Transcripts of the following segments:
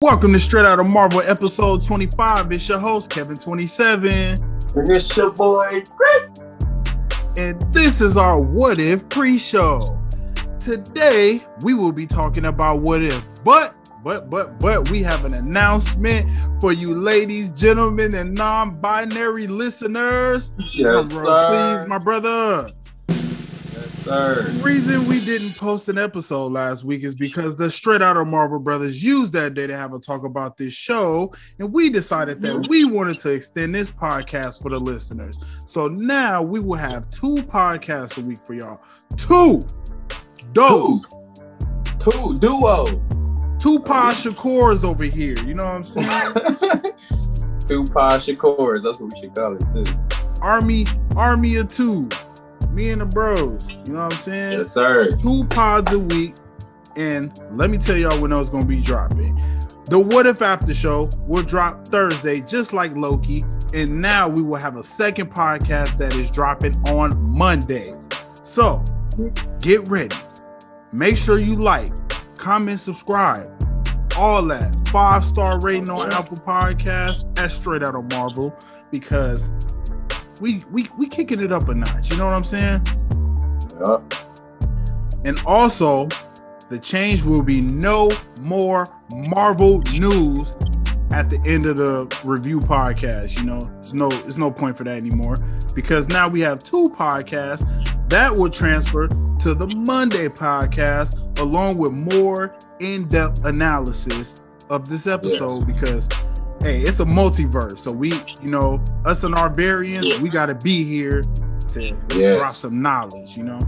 Welcome to Straight Out of Marvel, episode 25. It's your host, Kevin27. And it's your boy, Chris. And this is our What If pre show. Today, we will be talking about what if, but, but, but, but, we have an announcement for you ladies, gentlemen, and non binary listeners. Yes, sir. Please, my brother. Sir. The reason we didn't post an episode last week is because the Straight Outta Marvel brothers used that day to have a talk about this show, and we decided that we wanted to extend this podcast for the listeners. So now we will have two podcasts a week for y'all. Two. Those. Two duo. Two Pod Shakurs over here. You know what I'm saying? Two pod Shakurs. That's what we should call it too. Army, Army of two. Me and the bros. You know what I'm saying? Yes, sir. two pods a week. And let me tell y'all when those gonna be dropping. The What If After Show will drop Thursday, just like Loki. And now we will have a second podcast that is dropping on Mondays. So get ready. Make sure you like, comment, subscribe, all that. Five star rating on Apple Podcasts at Straight Out of Marvel because we we we kicking it up a notch. You know what I'm saying? Yup. And also, the change will be no more Marvel news at the end of the review podcast. You know, there's no there's no point for that anymore because now we have two podcasts that will transfer to the Monday podcast along with more in-depth analysis of this episode because hey, it's a multiverse. So we, you know, us and our variants, we got to be here to Yes. drop some knowledge, you know.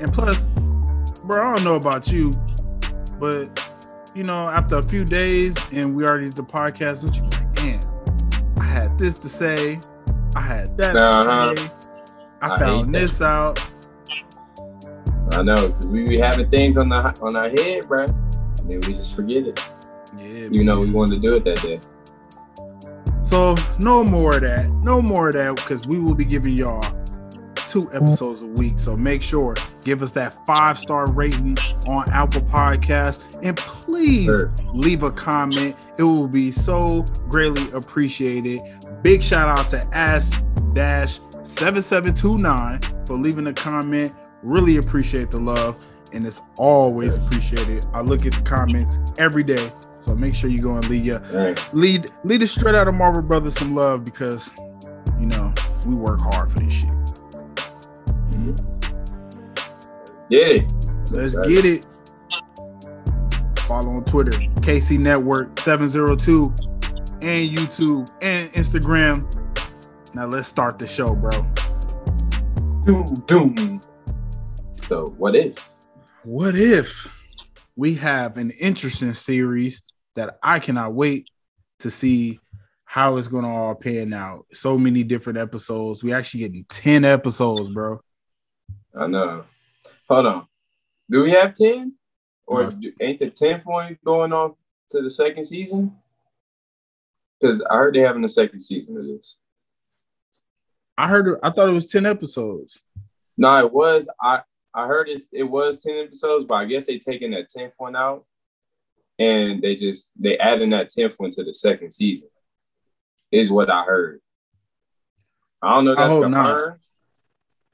And plus, bro, I don't know about you, but you know, after a few days and we already did the podcast, don't you be like, man, I had this to say, I had that Uh-huh. to say, I, I hate found that. this out. I know, because we be having things on the on our head, bro. And then we just forget it. Yeah, You know, we wanted to do it that day. So no more of that. No more of that because we will be giving y'all two episodes a week. So make sure give us that five star rating on Apple Podcast and please Sure. leave a comment. It will be so greatly appreciated. Big shout out to Ash Dash seven seven two nine for leaving a comment. Really appreciate the love and it's always appreciated. I look at the comments every day. So make sure you go and lead your Dang. lead lead us straight out of Marvel Brothers some love because you know we work hard for this shit. Get it. Let's get it. Follow on Twitter, KC Network 702, and YouTube and Instagram. Now let's start the show, bro. Doom, doom. So, what if? What if we have an interesting series that I cannot wait to see how it's gonna all pan out? So many different episodes. We actually getting 10 episodes, bro. I know. Hold on. Do we have 10? Or do, ain't the 10th one going on to the second season? Because I heard they're having a second season of this. I heard I thought it was 10 episodes. No, it was. I I heard it, it was 10 episodes, but I guess they taking that 10th one out and they just they adding that 10th one to the second season. Is what I heard. I don't know if that's confirmed,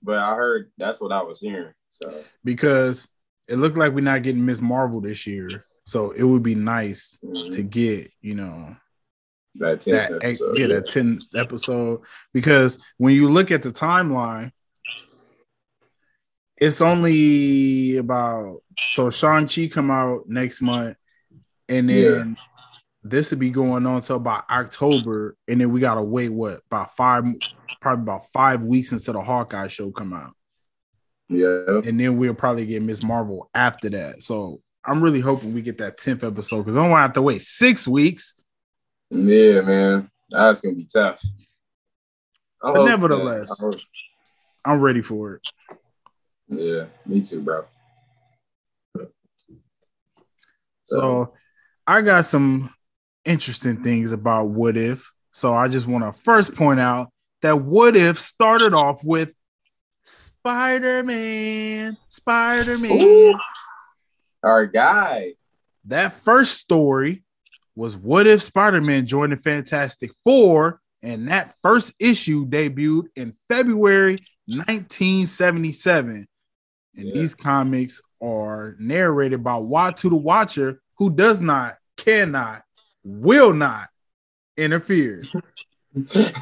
but I heard that's what I was hearing. So because it looked like we're not getting Miss Marvel this year. So it would be nice mhm, to get, you know, that 10th that episode. yeah, that 10 episode. Because when you look at the timeline, it's only about so Shang-Chi come out next month, and then this would be going on till about October, and then we gotta wait what about five probably about five weeks until the Hawkeye show come out. yeah. and then we'll probably get Miss Marvel after that. So I'm really hoping we get that 10th episode because I don't want to have to wait six weeks. Yeah, man. That's gonna be tough. I But nevertheless. I'm ready for it. yeah, me too, bro. So I got some interesting things about What If. So I just want to first point out that What If started off with Spider Man, Spider Man. Our guy. That first story was what if Spider-Man joined the Fantastic Four and that first issue debuted in February 1977. And yeah. these comics are narrated by Uatu the Watcher, who does not, cannot, will not interfere. hey,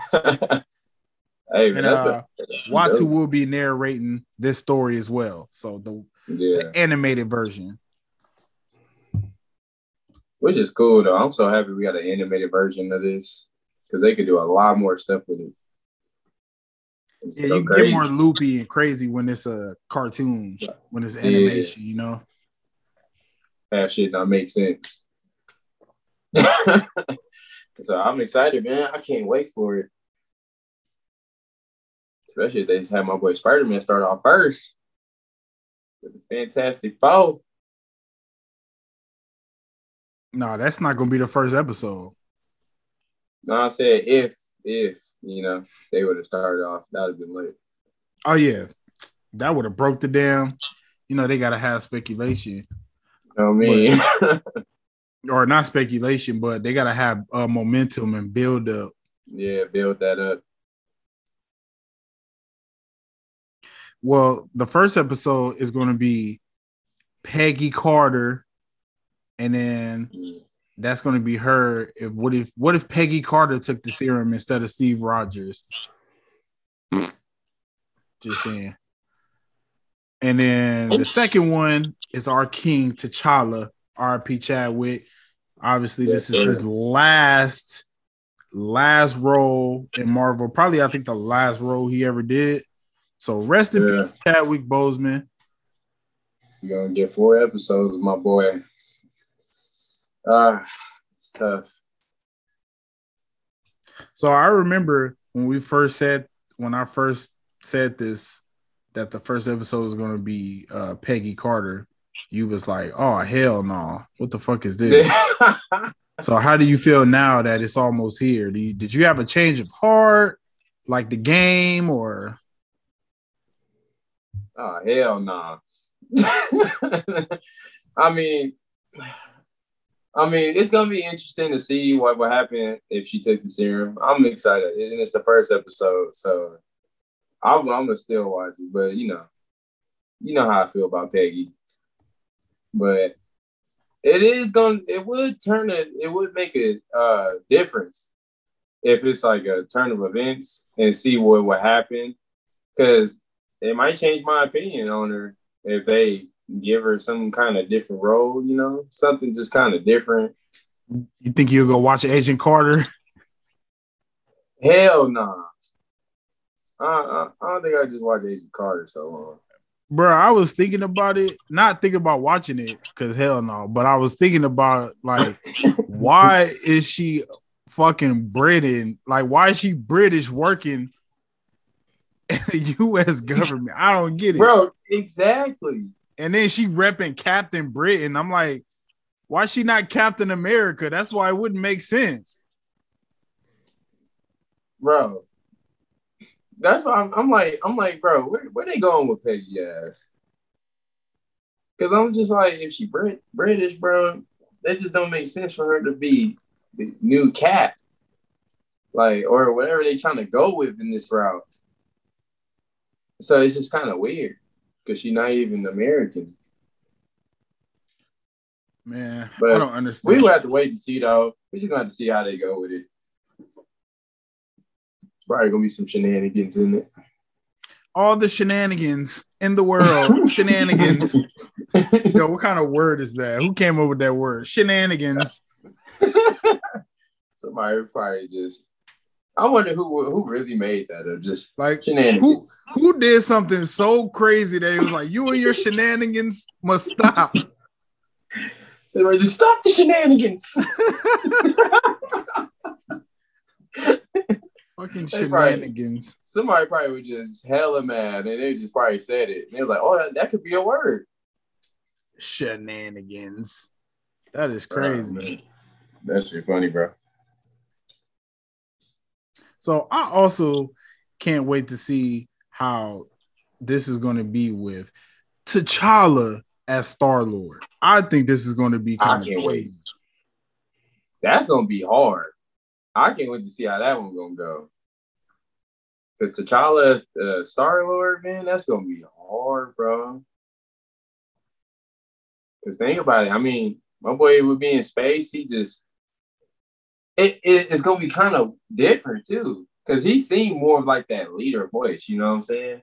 man, and, uh, Uatu will be narrating this story as well. So the, yeah. the animated version. Which is cool though. I'm so happy we got an animated version of this because they could do a lot more stuff with it. It's yeah, so you crazy. get more loopy and crazy when it's a cartoon, when it's animation, yeah. you know. That shit not make sense. so I'm excited, man. I can't wait for it. Especially if they just have my boy Spider Man start off first with the Fantastic Four. No, that's not gonna be the first episode. No, I said if if you know they would have started off, that would have been lit. Oh yeah, that would have broke the damn. You know they gotta have speculation. Oh me, or not speculation, but they gotta have uh, momentum and build up. Yeah, build that up. Well, the first episode is going to be Peggy Carter, and then mm that's going to be her. If what if what if Peggy Carter took the serum instead of Steve Rogers? Just saying. And then the second one is our king T'Challa, R.P. Chadwick. Obviously, yes, this is sir. his last last role in Marvel. Probably, I think the last role he ever did. So rest in yeah. peace, Chadwick Boseman. You're gonna get four episodes, my boy. Ah, it's tough. So I remember when we first said when I first said this that the first episode was going to be uh, Peggy Carter. You was like, "Oh hell no! What the fuck is this?" so how do you feel now that it's almost here? You, did you have a change of heart, like the game, or? Oh hell no! I mean, I mean, it's gonna be interesting to see what would happen if she took the serum. I'm excited, and it's the first episode, so I'm, I'm gonna still watch it. But you know, you know how I feel about Peggy. But it is gonna, it would turn it, it would make a uh, difference if it's like a turn of events and see what would happen, because it might change my opinion on her if they give her some kind of different role, you know, something just kind of different. You think you'll go watch Agent Carter? Hell no. Nah. I, I, don't think I just watched Agent Carter so long. Bro, I was thinking about it, not thinking about watching it, because hell no, but I was thinking about like, why is she fucking Britain? Like, why is she British working in the US government? I don't get it. Bro, exactly. And then she repping Captain Britain. I'm like, why is she not Captain America? That's why it wouldn't make sense. Bro. That's why I'm, I'm like, I'm like, bro, where, where they going with Peggy ass? Cause I'm just like, if she Brit- British, bro, that just don't make sense for her to be the new cat. Like, or whatever they trying to go with in this route. So it's just kind of weird because she's not even American. Man, but I don't understand. We will have to wait and see though. We're just gonna have to see how they go with it. Probably gonna be some shenanigans in it. All the shenanigans in the world, shenanigans. Yo, what kind of word is that? Who came up with that word? Shenanigans. Somebody probably just I wonder who who really made that or just like shenanigans. Who, who did something so crazy that it was like you and your shenanigans must stop. They were just stop the shenanigans. Fucking shenanigans. Probably, somebody probably was just hella mad and they just probably said it. And it was like, oh, that, that could be a word. Shenanigans. That is crazy. Oh, That's really funny, bro. So I also can't wait to see how this is going to be with T'Challa as Star Lord. I think this is going to be kind of crazy. Wait. that's gonna be hard. I can't wait to see how that one gonna go. Cause T'Challa, uh, Star Lord, man, that's gonna be hard, bro. Cause think about it. I mean, my boy would be in space. He just it, it it's gonna be kind of different too. Cause he seemed more of like that leader voice. You know what I'm saying?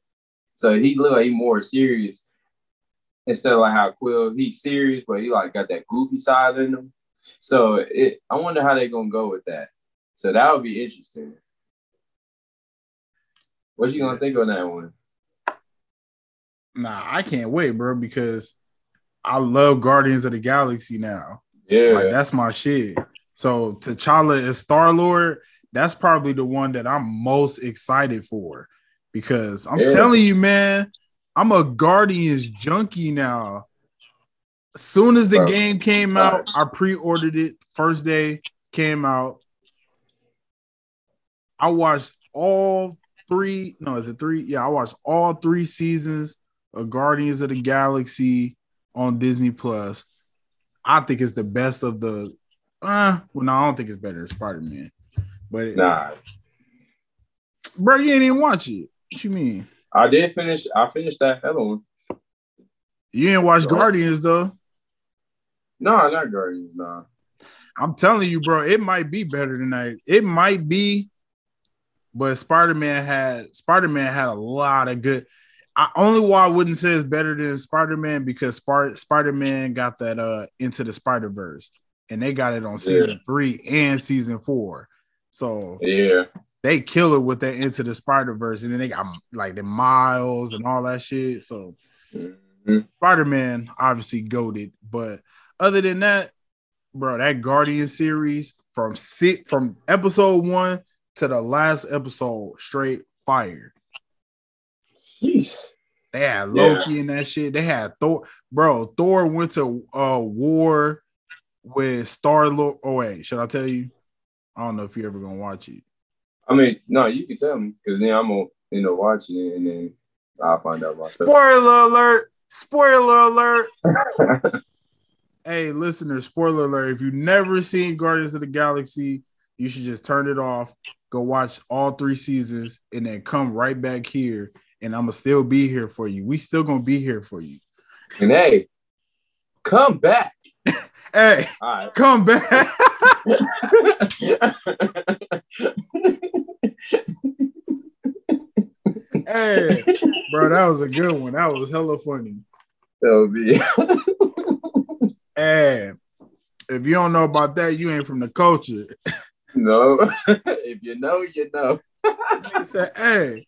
So he looked like he more serious instead of like how Quill he's serious, but he like got that goofy side in him. So it, I wonder how they're gonna go with that. So that would be interesting. What you gonna think on that one? Nah, I can't wait, bro, because I love Guardians of the Galaxy now. Yeah, Like that's my shit. So T'Challa is Star Lord. That's probably the one that I'm most excited for because I'm Yeah. telling you, man, I'm a Guardians junkie now. As soon as the Bro. game came out, I pre-ordered it. First day came out. I watched all three. No, is it three? Yeah, I watched all three seasons of Guardians of the Galaxy on Disney Plus. I think it's the best of the. Uh, well, no, I don't think it's better than Spider Man. But nah. bro, you ain't even watch it. What you mean? I did finish. I finished that other one. You ain't watch. Guardians though. No, not Guardians. Nah. I'm telling you, bro, it might be better than that. It might be, but Spider Man had Spider Man had a lot of good. I only why I wouldn't say it's better than Spider Man because Spider Man got that uh into the Spider Verse, and they got it on season three and season four. So Yeah. they kill it with that into the Spider Verse, and then they got like the Miles and all that shit. So Mhm. Spider Man obviously goaded, but other than that, bro, that Guardian series from sit from episode one to the last episode, straight fire. Jeez. They had Yeah. Loki in that shit. They had Thor, bro. Thor went to uh war with Star Lord. Oh wait, should I tell you? I don't know if you're ever gonna watch it. I mean, no, you can tell me because then I'm gonna end up watching it and then I'll find out myself. Spoiler alert! Spoiler alert! hey, listener, spoiler alert. If you've never seen Guardians of the Galaxy, you should just turn it off, go watch all three seasons, and then come right back here. And I'm gonna still be here for you. We still gonna be here for you. and hey, come back. Hey, right. come back. hey, bro, that was a good one. That was hella funny. That'll be Hey, if you don't know about that, you ain't from the culture. no. if you know, you know. He said, "Hey,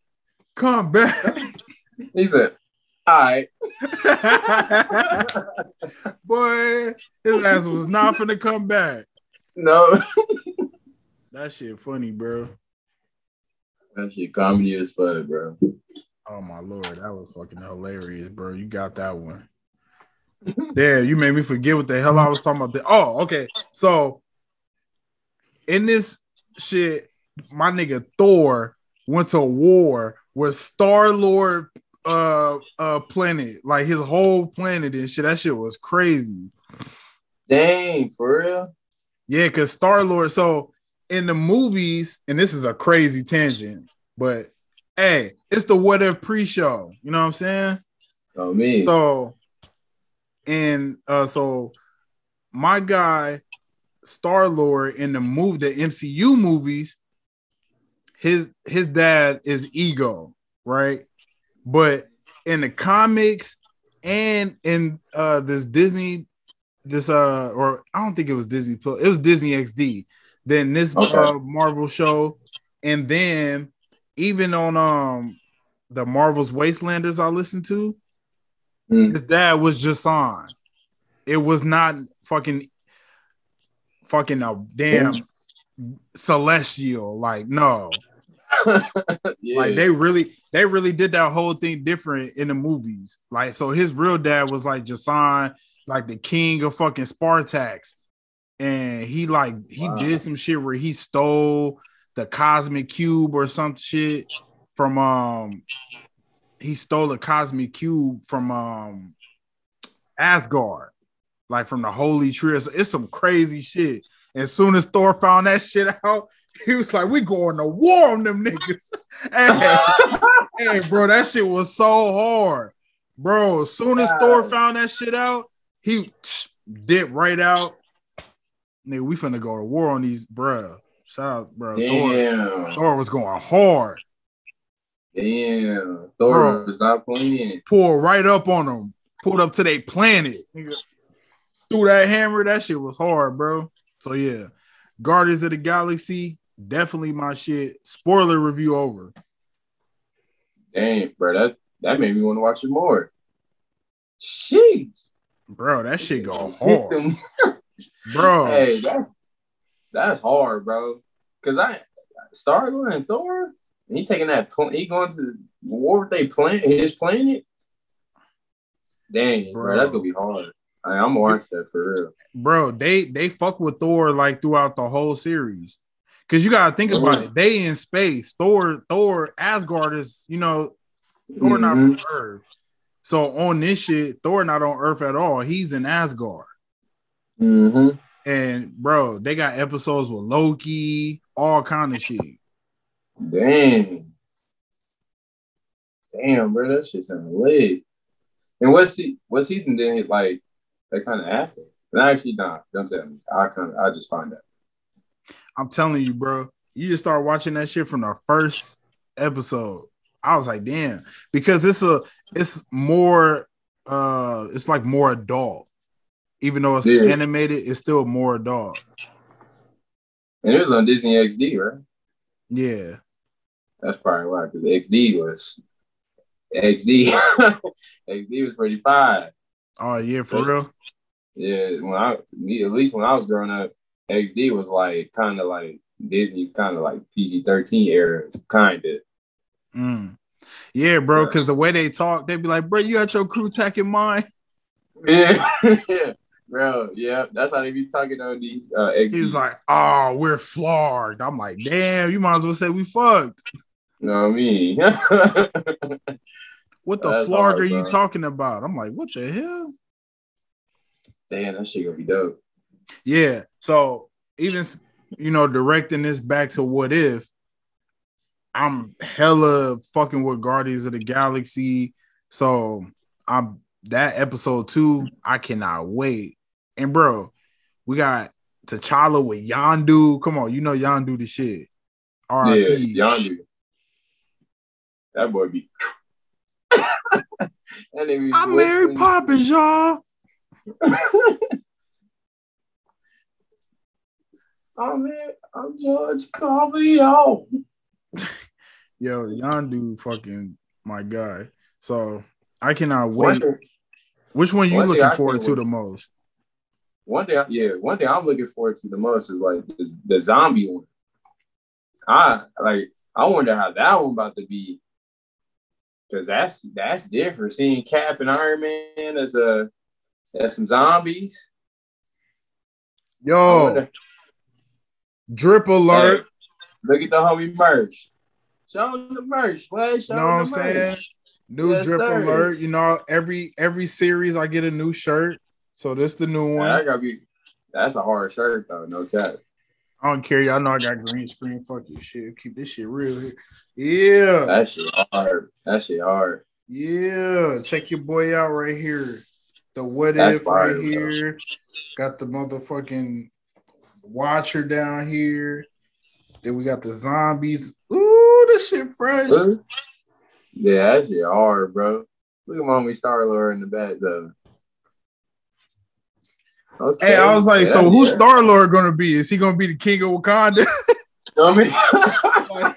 come back." He said, "All right." Boy, his ass was not finna come back. No. That shit funny, bro. That shit comedy is funny, bro. Oh my lord, that was fucking hilarious, bro. You got that one. Damn, you made me forget what the hell I was talking about. Oh, okay. So in this shit, my nigga Thor went to war with Star Lord uh uh planet, like his whole planet and shit. That shit was crazy. Dang, for real? Yeah, because Star Lord. So in the movies, and this is a crazy tangent, but hey, it's the what if pre-show. You know what I'm saying? Oh me. So, and uh, so my guy, Star Lord, in the move, the MCU movies, his his dad is Ego, right? But in the comics and in uh this Disney, this uh, or I don't think it was Disney Plus, it was Disney XD. Then this Okay. uh Marvel show, and then even on um the Marvel's Wastelanders I listened to, Mm. his dad was just on. It was not fucking fucking a damn celestial. Like, no. yeah. Like they really they really did that whole thing different in the movies. Like, so his real dad was like J'son, like the king of fucking Spartax. And he like he Wow. did some shit where he stole the cosmic cube or some shit from um he stole a cosmic cube from um Asgard, like from the holy tree. So it's some crazy shit. As soon as Thor found that shit out, he was like, "We going to war on them niggas." hey, hey, bro, that shit was so hard, bro. As soon as Thor found that shit out, he dipped right out. Nigga, we finna go to war on these, bro. Shout out, bro. Thor, Thor was going hard. Damn, Thor bro, was not playing. Pulled right up on them. Pulled up to their planet. Nigga. Threw that hammer. That shit was hard, bro. So yeah, Guardians of the Galaxy, definitely my shit. Spoiler review over. Dang, bro, that that made me want to watch it more. Jeez, bro, that shit go hard, bro. Hey, that's that's hard, bro. Cause I Star Lord and Thor, he taking that pl- he going to war with they plan his planet. Dang, bro. bro, that's gonna be hard. I, I'm watching that for real, bro. They they fuck with Thor like throughout the whole series. Cause you gotta think about it. They in space. Thor, Thor, Asgard is, you know, Thor mm-hmm. not on Earth. So on this shit, Thor not on Earth at all. He's in Asgard. Mm-hmm. And bro, they got episodes with Loki, all kind of shit. Damn. Damn, bro, that shit sounds lit. And what se- what season did it like that kind of happen? And I actually, not. Don't tell me. I kind of I just find out. I'm telling you, bro. You just start watching that shit from the first episode. I was like, damn, because it's a it's more uh it's like more adult. Even though it's yeah. animated, it's still more adult. And it was on Disney XD, right? Yeah. That's probably why, because XD was XD. XD was pretty fine. Oh yeah, for real. Yeah, when I me, at least when I was growing up, XD was like kind of like Disney, kind of like PG thirteen era, kind of. Mm. Yeah, bro. Because the way they talk, they'd be like, "Bro, you got your crew tech in mind." Yeah, yeah, bro. Yeah, that's how they be talking on these. Uh, XD. He's like, "Oh, we're flogged." I'm like, "Damn, you might as well say we fucked." No, me. what the flog are you talking about? I'm like, what the hell? Damn, that shit gonna be dope. Yeah. So even you know, directing this back to what if, I'm hella fucking with Guardians of the Galaxy. So I'm that episode two, I cannot wait. And bro, we got T'Challa with Yondu. Come on, you know Yondu the shit. R.I.P. Yeah, Yondu. That boy be. I'm Mary Poppins, y'all. I'm here. I'm George Carvio. Yo, Yondu, fucking my guy. So I cannot wait. One Which one you one looking forward to the most? One day, yeah, one thing I'm looking forward to the most is like is the zombie one. I like. I wonder how that one about to be. Cause that's that's different. Seeing Cap and Iron Man as a as some zombies. Yo, Drip alert. Hey, look at the homie merch. Show them the merch, boy. Show know what I'm saying? New yes, drip sir. alert. You know, every every series I get a new shirt. So this the new one. that gotta be that's a hard shirt though, no cap. I don't care. Y'all know I got green screen. Fuck this shit. Keep this shit real here. Yeah. That shit hard. That shit hard. Yeah. Check your boy out right here. The what That's if right here. Got the motherfucking Watcher down here. Then we got the zombies. Ooh, this shit fresh. Yeah, that shit hard, bro. Look at mommy Star Lord in the back though. Okay. Hey, I was like, yeah, so who's Star Lord gonna be? Is he gonna be the king of Wakanda? I mean, like,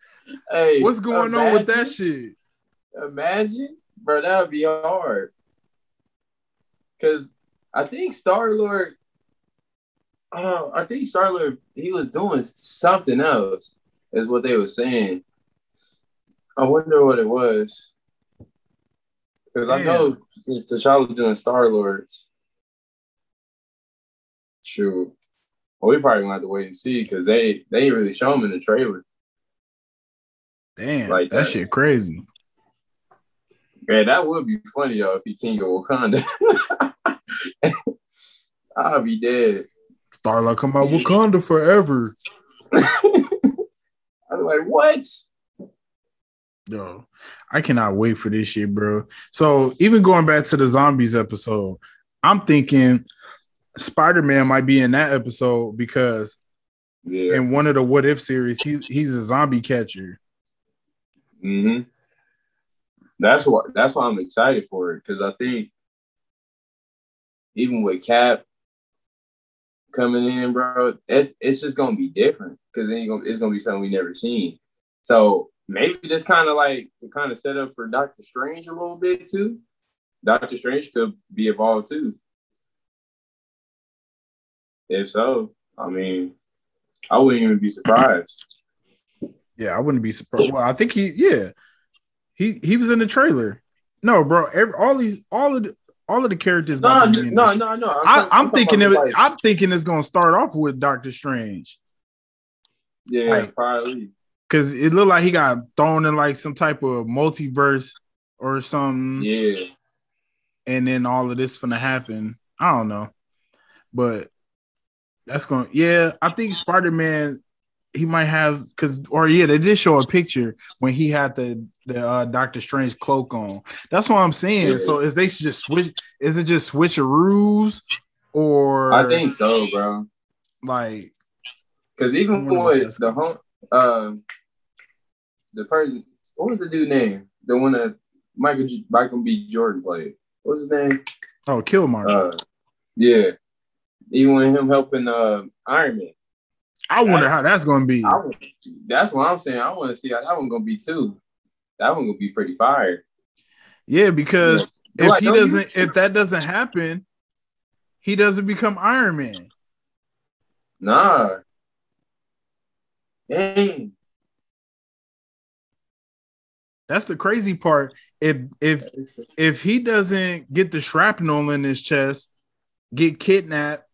hey, what's going imagine, on with that shit? Imagine, bro, that would be hard. Cause I think Star Lord uh, I think Charlotte he was doing something else, is what they were saying. I wonder what it was. Because I know since T'Challa doing Star Lords, shoot, well, we probably gonna have to wait and see because they they ain't really show him in the trailer. Damn, like that, that shit crazy. Man, that would be funny though if he King of Wakanda. I'll be dead. Starlight come out Wakanda forever. I'm like, what? Yo, I cannot wait for this shit, bro. So even going back to the zombies episode, I'm thinking Spider Man might be in that episode because Yeah. in one of the What If series, he he's a zombie catcher. hmm That's what. That's why I'm excited for it because I think even with Cap coming in, bro, it's it's just gonna be different because it's gonna be something we never seen. So maybe this kind of like to kind of set up for Doctor Strange a little bit too. Doctor Strange could be involved too. If so, I mean, I wouldn't even be surprised. Yeah, I wouldn't be surprised. Well, I think he, yeah, he he was in the trailer. No, bro, every, all these, all of the, all of the characters. No, about to be in no, no, no. I'm, I, talking- I'm thinking it like- I'm thinking it's gonna start off with Doctor Strange yeah, like- probably. because it looked like he got thrown in like some type of multiverse or something, Yeah. and then all of this gonna happen. I don't know, but that's going. to Yeah, I think Spider Man. He might have because, or yeah, they did show a picture when he had the the uh, Doctor Strange cloak on. That's what I'm saying. Yeah. So is they just switch? Is it just switcheroos, or I think so, bro. like Because even with the home, um, the person, what was the dude name? The one that Michael G, Michael B. Jordan played. What's his name? oh Killmonger? Uh, yeah. Even with him helping uh, Iron Man. I wonder how that's going to be. I, that's what I'm saying. I want to see how that one gonna be too. That one gonna be pretty fire. Yeah, because Yeah. if Like, he don't you- doesn't, if that doesn't happen, he doesn't become Iron Man. Nah. Dang. That's the crazy part. If if if he doesn't get the shrapnel in his chest, get kidnapped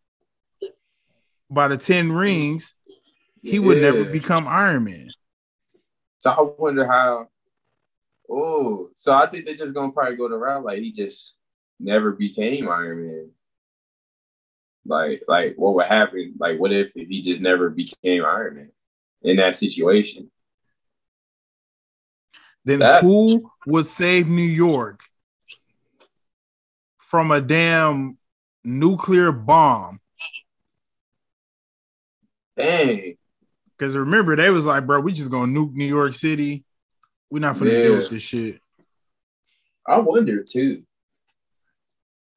by the Ten mm. Rings, he would never become Iron Man. So I wonder how. Oh, so I think they're just gonna probably go the route like he just never became Iron Man. Like, like what would happen? Like, what if, if he just never became Iron Man in that situation? Then That- who would save New York from a damn nuclear bomb? Dang. Because remember, they was like, bro, we just gonna nuke New York City. We're not gonna deal with this shit. I wonder too.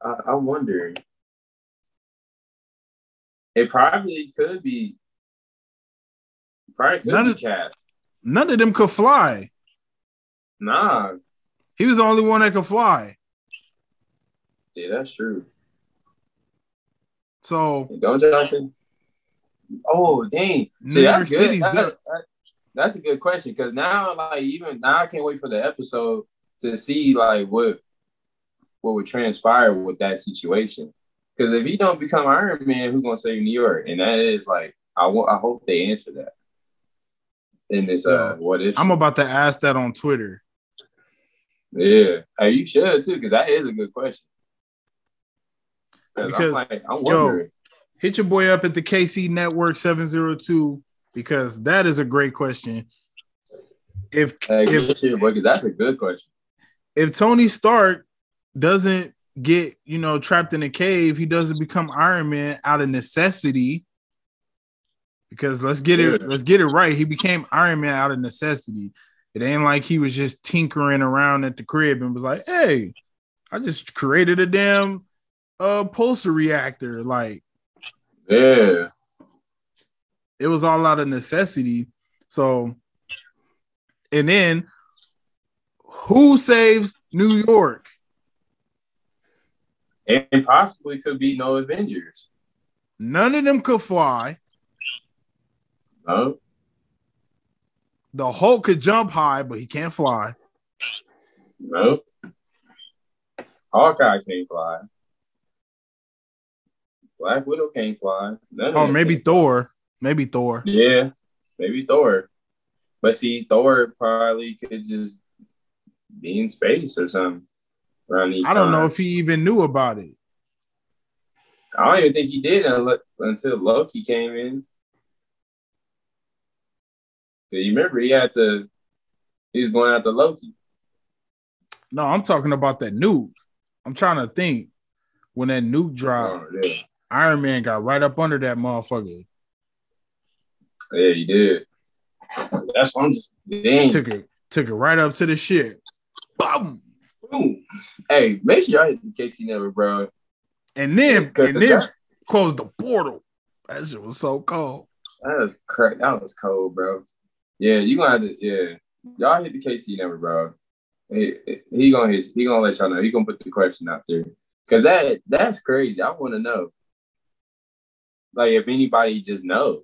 I, I wonder. It probably could be. Probably could None be of-. None of them could fly. Nah, He was the only one that could fly. yeah, that's true. So Don't Johnson. Oh dang! New York that's good. City's That- that- that's a good question because now, like, even now, I can't wait for the episode to see like what what would transpire with that situation. Because if he don't become Iron Man, who's gonna save New York? And that is like, I want. I hope they answer that in this. Uh, what if? I'm about to ask that on Twitter. yeah, hey, you should too, because that is a good question. Because, I'm like, I'm yo, wondering. Hit your boy up at the KC Network 702 because that is a great question. If Hey, if shit, boy, that's a good question. if Tony Stark doesn't get, you know, trapped in a cave, he doesn't become Iron Man out of necessity. Because let's get it, Yeah. let's get it right. He became Iron Man out of necessity. It ain't like he was just tinkering around at the crib and was like, hey, I just created a damn uh pulsar reactor. Like Yeah. it was all out of necessity. So, and then who saves New York? And possibly could be no Avengers. None of them could fly. No. The Hulk could jump high, but he can't fly. No. Hawkeye can't fly. Black Widow can't fly. None Or oh, maybe Thor. Maybe Thor. Yeah, maybe Thor. But see, Thor probably could just be in space or something around these I don't know if he even knew about it. I don't even think he did until Loki came in. You remember he had to, he was going after Loki. No, I'm talking about that nuke. I'm trying to think when that nuke oh, dropped. Oh, yeah. Iron Man got right up under that motherfucker. Yeah, he did. That's what I'm just dang. took it took it right up to the ship. Boom. Boom. Hey, make sure y'all hit the Casey never, bro. And then and the then closed the portal. That shit was so cold. That was crazy. That was cold, bro. Yeah, you gonna have to. Yeah, y'all hit the KC never, bro. He, he gonna hit, he gonna let y'all know. He gonna put the question out there because that that's crazy. I want to know, like, if anybody just knows,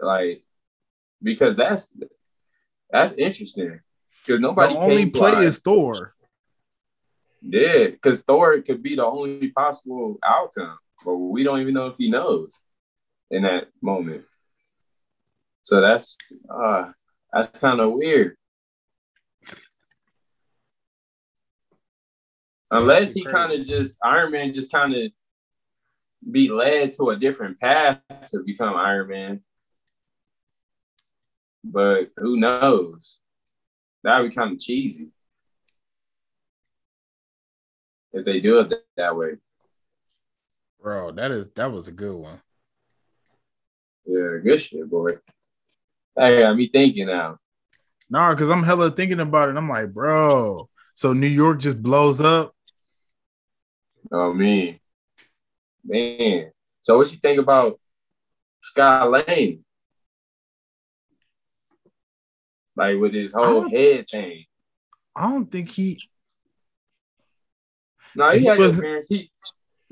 like, because that's that's interesting. Because nobody the only play is Thor. Yeah, because Thor could be the only possible outcome, but we don't even know if he knows in that moment. So that's uh that's kind of weird. Unless he kind of just Iron Man just kind of be led to a different path to become Iron Man. But who knows? That'd be kind of cheesy if they do it that way. Bro, that is that was a good one. Yeah, good shit, boy. Hey, got me thinking now. Nah, because I'm hella thinking about it. I'm like, bro, so New York just blows up. Oh man. Man. So what you think about Scott Lang? Like with his whole head thing. I don't think he No, he, he had was, appearance. He,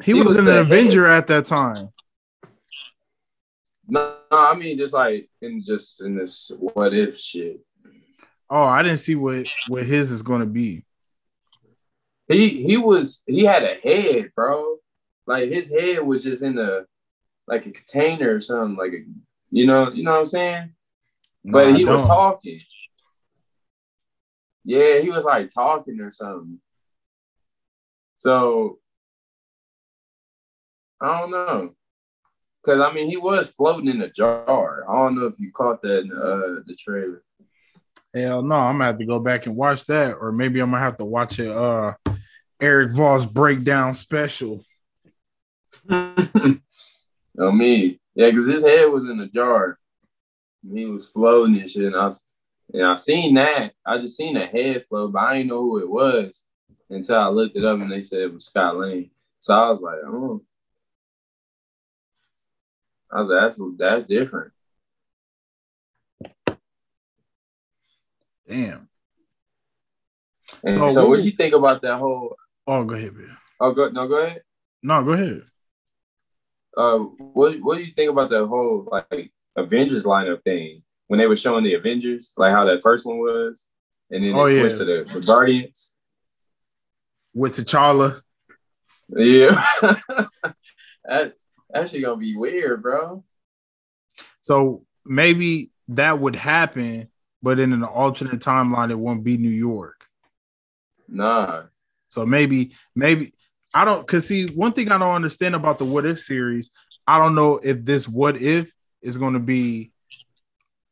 he, he was, was an Avenger head. at that time. No, no, I mean just like in just in this what if shit. Oh, I didn't see what what his is going to be. He he was he had a head, bro. Like his head was just in a like a container or something, like a you know you know what I'm saying. No, but he was talking. Yeah, he was like talking or something. So I don't know. Cause I mean, he was floating in a jar. I don't know if you caught that in uh, the trailer. Hell no, I'm gonna have to go back and watch that, or maybe I'm gonna have to watch it. Uh, Erik Voss breakdown special. oh me, yeah, because his head was in a jar. He was floating and shit, and I was, and I seen that. I just seen a head float, but I didn't know who it was until I looked it up, and they said it was Scott Lang. So I was like, oh. I was that's that's different. Damn. And so, so what, do you think about that whole? Oh, go ahead, man. Oh, go no, go ahead. No, go ahead. Uh, what what do you think about the whole like Avengers lineup thing when they were showing the Avengers, like how that first one was, and then they oh, switched yeah. to the, the Guardians with T'Challa. Yeah, that actually gonna be weird, bro. So maybe that would happen, but in an alternate timeline, it won't be New York. Nah. So maybe, maybe I don't cause see one thing I don't understand about the what if series, I don't know if this what if is gonna be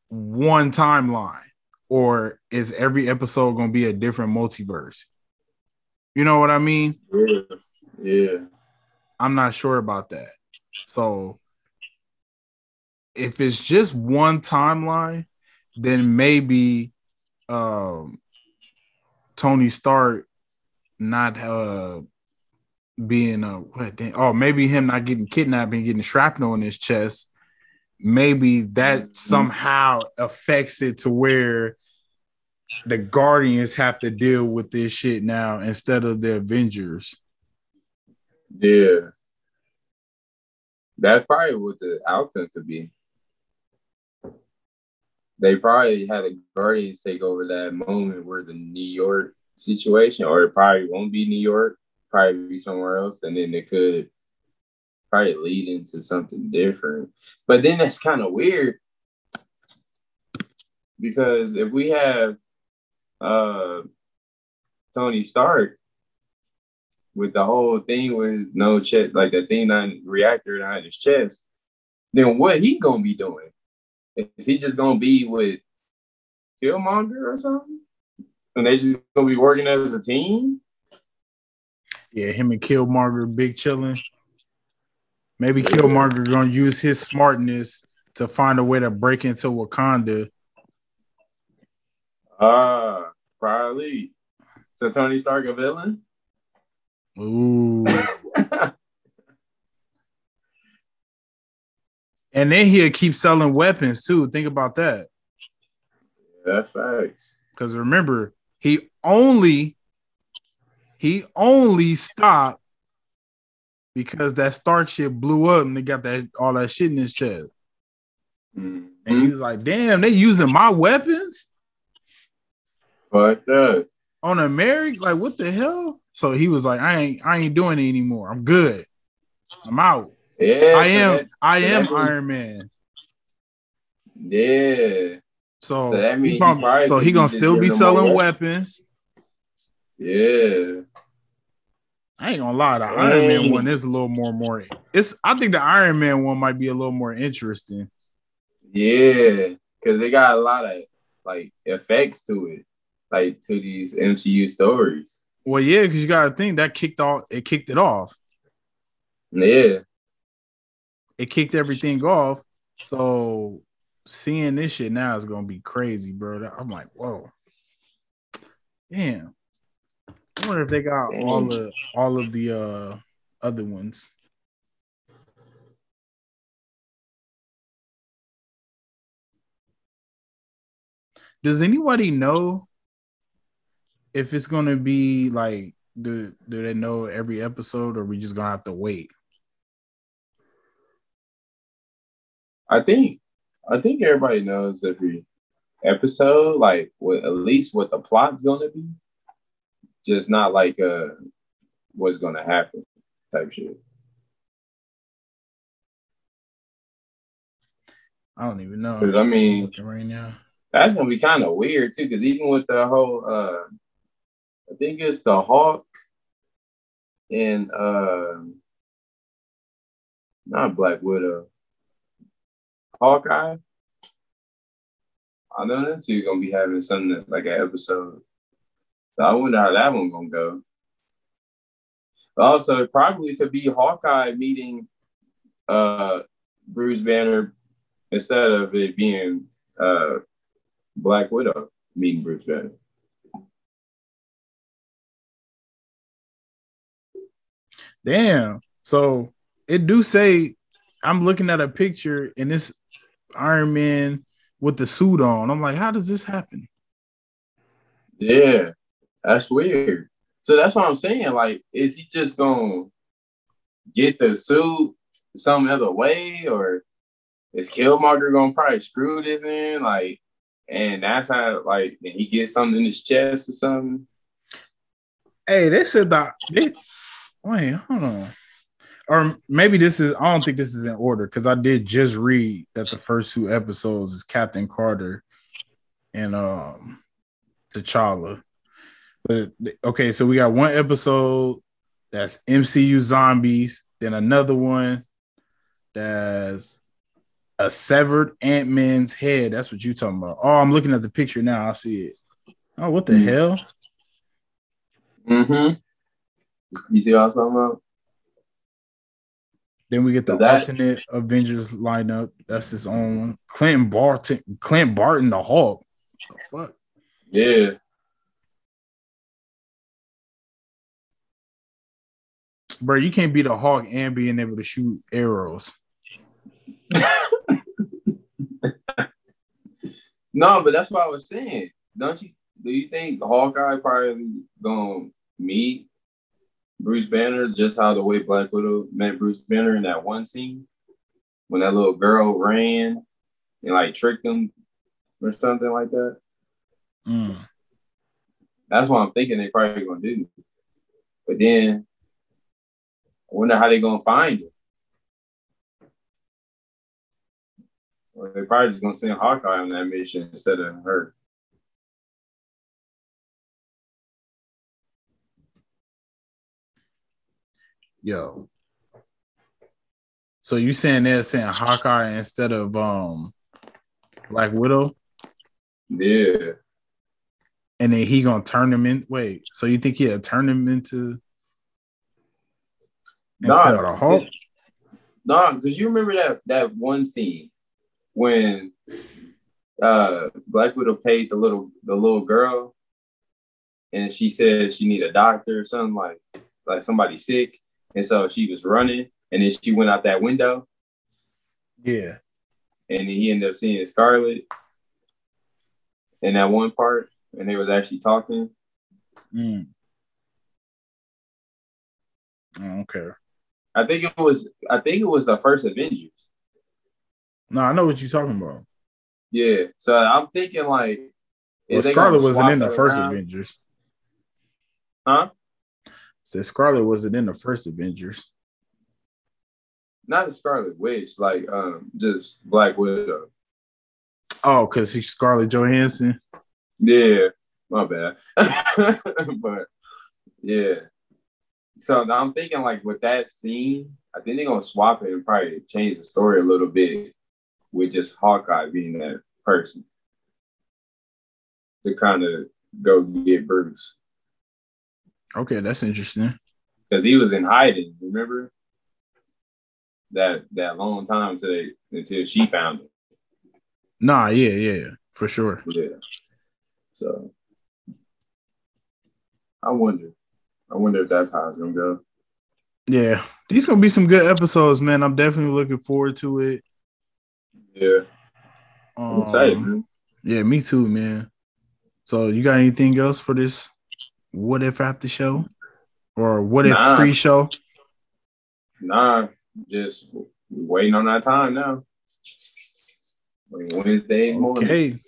one timeline or is every episode gonna be a different multiverse. You know what I mean? Yeah. Yeah. I'm not sure about that. So if it's just one timeline, then maybe um, Tony Stark not uh, being a what? Oh, maybe him not getting kidnapped and getting shrapnel in his chest. Maybe that mm-hmm. somehow affects it to where the Guardians have to deal with this shit now instead of the Avengers. Yeah. That's probably what the outcome could be. They probably had a Guardians take over that moment where the New York situation, or it probably won't be New York, probably be somewhere else, and then it could probably lead into something different. But then that's kind of weird because if we have uh Tony Stark with the whole thing with no chest, like the thing on reactor on his chest, then what he gonna be doing? Is he just gonna be with Killmonger or something? And they just gonna be working as a team? Yeah, him and Killmonger big chilling. Maybe Killmonger gonna use his smartness to find a way to break into Wakanda. Ah, uh, probably. So Tony Stark a villain? Ooh. and then he'll keep selling weapons too. Think about that. That's facts. Because remember, he only he only stopped because that Stark ship blew up and they got that all that shit in his chest. Mm-hmm. And he was like, damn, they using my weapons? Fuck that. On America? Like, what the hell? So he was like, I ain't I ain't doing it anymore. I'm good. I'm out. Yeah, I am that, I am Iron Man. Yeah. So, so that means he, probably, so he gonna still be selling weapons. Yeah. I ain't gonna lie, the Iron Man one is a little more more. It's I think the Iron Man one might be a little more interesting. Yeah, because they got a lot of like effects to it, like to these MCU stories. Well, yeah, because you gotta think that kicked off. It kicked it off. Yeah. It kicked everything off. So seeing this shit now is gonna be crazy, bro. I'm like, whoa. Damn. I wonder if they got Damn. all the all of the uh other ones. Does anybody know if it's gonna be like do do they know every episode or we just gonna have to wait? I think I think everybody knows every episode, like what at least what the plot's gonna be. Just not like uh what's gonna happen type shit. I don't even know. Because I mean, right now, that's gonna be kind of weird too. Because even with the whole uh I think it's the Hawk and uh, not Black Widow, Hawkeye. I know them two gonna be having something like an episode. So I wonder how that one gonna go. Also, it probably could be Hawkeye meeting uh, Bruce Banner instead of it being uh, Black Widow meeting Bruce Banner. Damn. So it do say I'm looking at a picture and this Iron Man with the suit on. I'm like, how does this happen? Yeah, that's weird. So that's what I'm saying. Like, is he just gonna get the suit some other way, or is Killmonger gonna probably screw this in? Like, and that's how like he gets something in his chest or something. Hey, they said that Wait, hold on. Or maybe this is, I don't think this is in order because I did just read that the first two episodes is Captain Carter and um T'Challa. But okay, so we got one episode that's MCU zombies, then another one that's a severed Ant Man's head. That's what you're talking about. Oh, I'm looking at the picture now. I see it. Oh, what the mm-hmm. hell? Mm-hmm. You see what I was talking about? Then we get the that, alternate Avengers lineup. That's his own one. Clint Barton, Clint Barton, the Hulk. The fuck. Yeah. Bro, you can't be the hawk and being able to shoot arrows. no, but that's what I was saying. Don't you? Do you think Hawkeye probably gonna meet Bruce Banner, just how the way Black Widow met Bruce Banner in that one scene when that little girl ran and like tricked him or something like that. Mm. That's what I'm thinking they probably gonna do. But then wonder how they're gonna find it. Or they probably just gonna send Hawkeye on that mission instead of her. Yo. So you saying they're saying Hawkeye instead of um Black Widow? Yeah. And then he gonna turn him in. Wait, so you think he'll turn him into Nah, the Hulk? Nah, because you remember that that one scene when uh Black Widow paid the little the little girl and she said she need a doctor or something like like somebody sick. And so she was running and then she went out that window Yeah. and then he ended up seeing Scarlett in that one part and they was actually talking. Mm. I don't care. I think it was I think it was the first Avengers. No, I know what you're talking about. Yeah. So I'm thinking like Well, Scarlet wasn't in the first around? Avengers. Huh? So Scarlet wasn't in the first Avengers. Not the Scarlet Witch, like um just Black Widow. Oh, because he's Scarlett Johansson. Yeah, my bad. but yeah. So I'm thinking like with that scene, I think they're gonna swap it and probably change the story a little bit with just Hawkeye being that person to kind of go get Bruce Okay, that's interesting. because he was in hiding. Remember that that long time until until she found him. Nah, yeah, yeah, for sure. Yeah. So I wonder. I wonder if that's how it's gonna go. Yeah, these gonna be some good episodes, man. I'm definitely looking forward to it. Yeah. I'm excited, Um, man. Yeah, me too, man. So, you got anything else for this? What if after show, or what if pre-show? Nah, just waiting on that time now. Wednesday morning. Okay.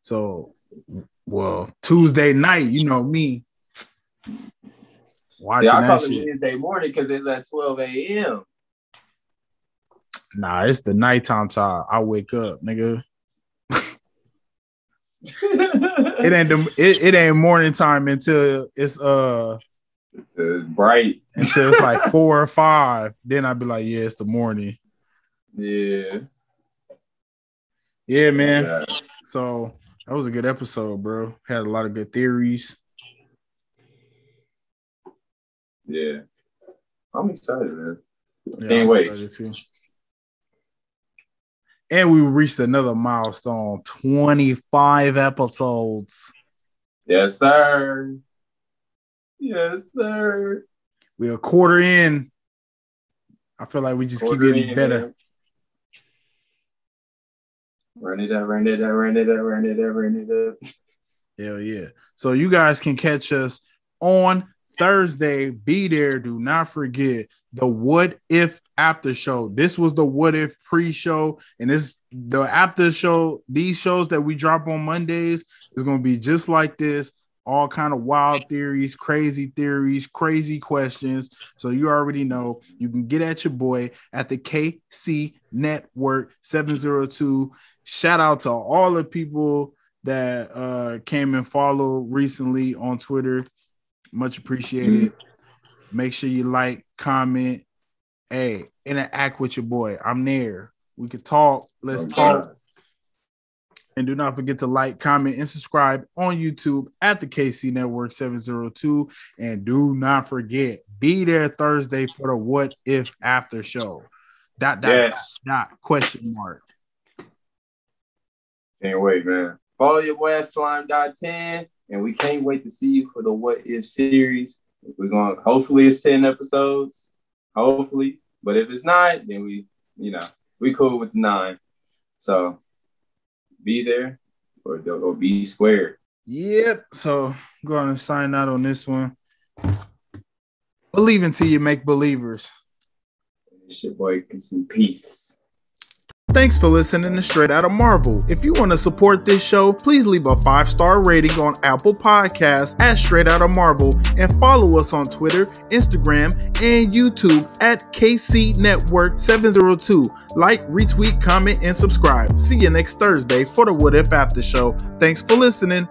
So, well, Tuesday night, you know me. Watching See, I call it shit. Wednesday morning because it's at 12 a.m. Nah, it's the nighttime time. I wake up, nigga. It ain't the, it, it ain't morning time until it's uh it's bright. until it's like four or five. Then I'd be like, yeah, it's the morning. Yeah. Yeah, man. Yeah. So that was a good episode, bro. Had a lot of good theories. Yeah. I'm excited, man. Yeah, Can't I'm wait. And we reached another milestone 25 episodes. Yes, sir. Yes, sir. We're a quarter in. I feel like we just Quarter keep getting in, better. man. Run it up, run it up, run it up, run it up, run it up. Hell yeah. So you guys can catch us on Thursday. Be there. Do not forget the what if after show. This was the what if pre-show, and this the after show. These shows that we drop on Mondays is gonna be just like this. All kind of wild theories, crazy theories, crazy questions. So you already know you can get at your boy at the KC Network 702. Shout out to all the people that uh came and followed recently on Twitter. Much appreciated. Mm-hmm. Make sure you like, comment, hey, interact with your boy. I'm there. We could talk. Let's Oh, talk. And do not forget to like, comment, and subscribe on YouTube at the KC Network 702. And do not forget, be there Thursday for the What If After Show. Dot, dot, Yes. dot, dot, question mark. Can't wait, man. Follow your boy at slime.10. And we can't wait to see you for the What If series. We're going to, hopefully, it's 10 episodes. Hopefully. But if it's not, then we, you know, we cool with the nine. So be there or, or be squared. Yep. So going to sign out on this one. Believe until you make believers. It's your boy, some peace. Thanks for listening to Straight Out of Marvel. If you want to support this show, please leave a five star rating on Apple Podcasts at Straight Out of Marvel and follow us on Twitter, Instagram, and YouTube at KC Network 702. Like, retweet, comment, and subscribe. See you next Thursday for the What If After Show. Thanks for listening.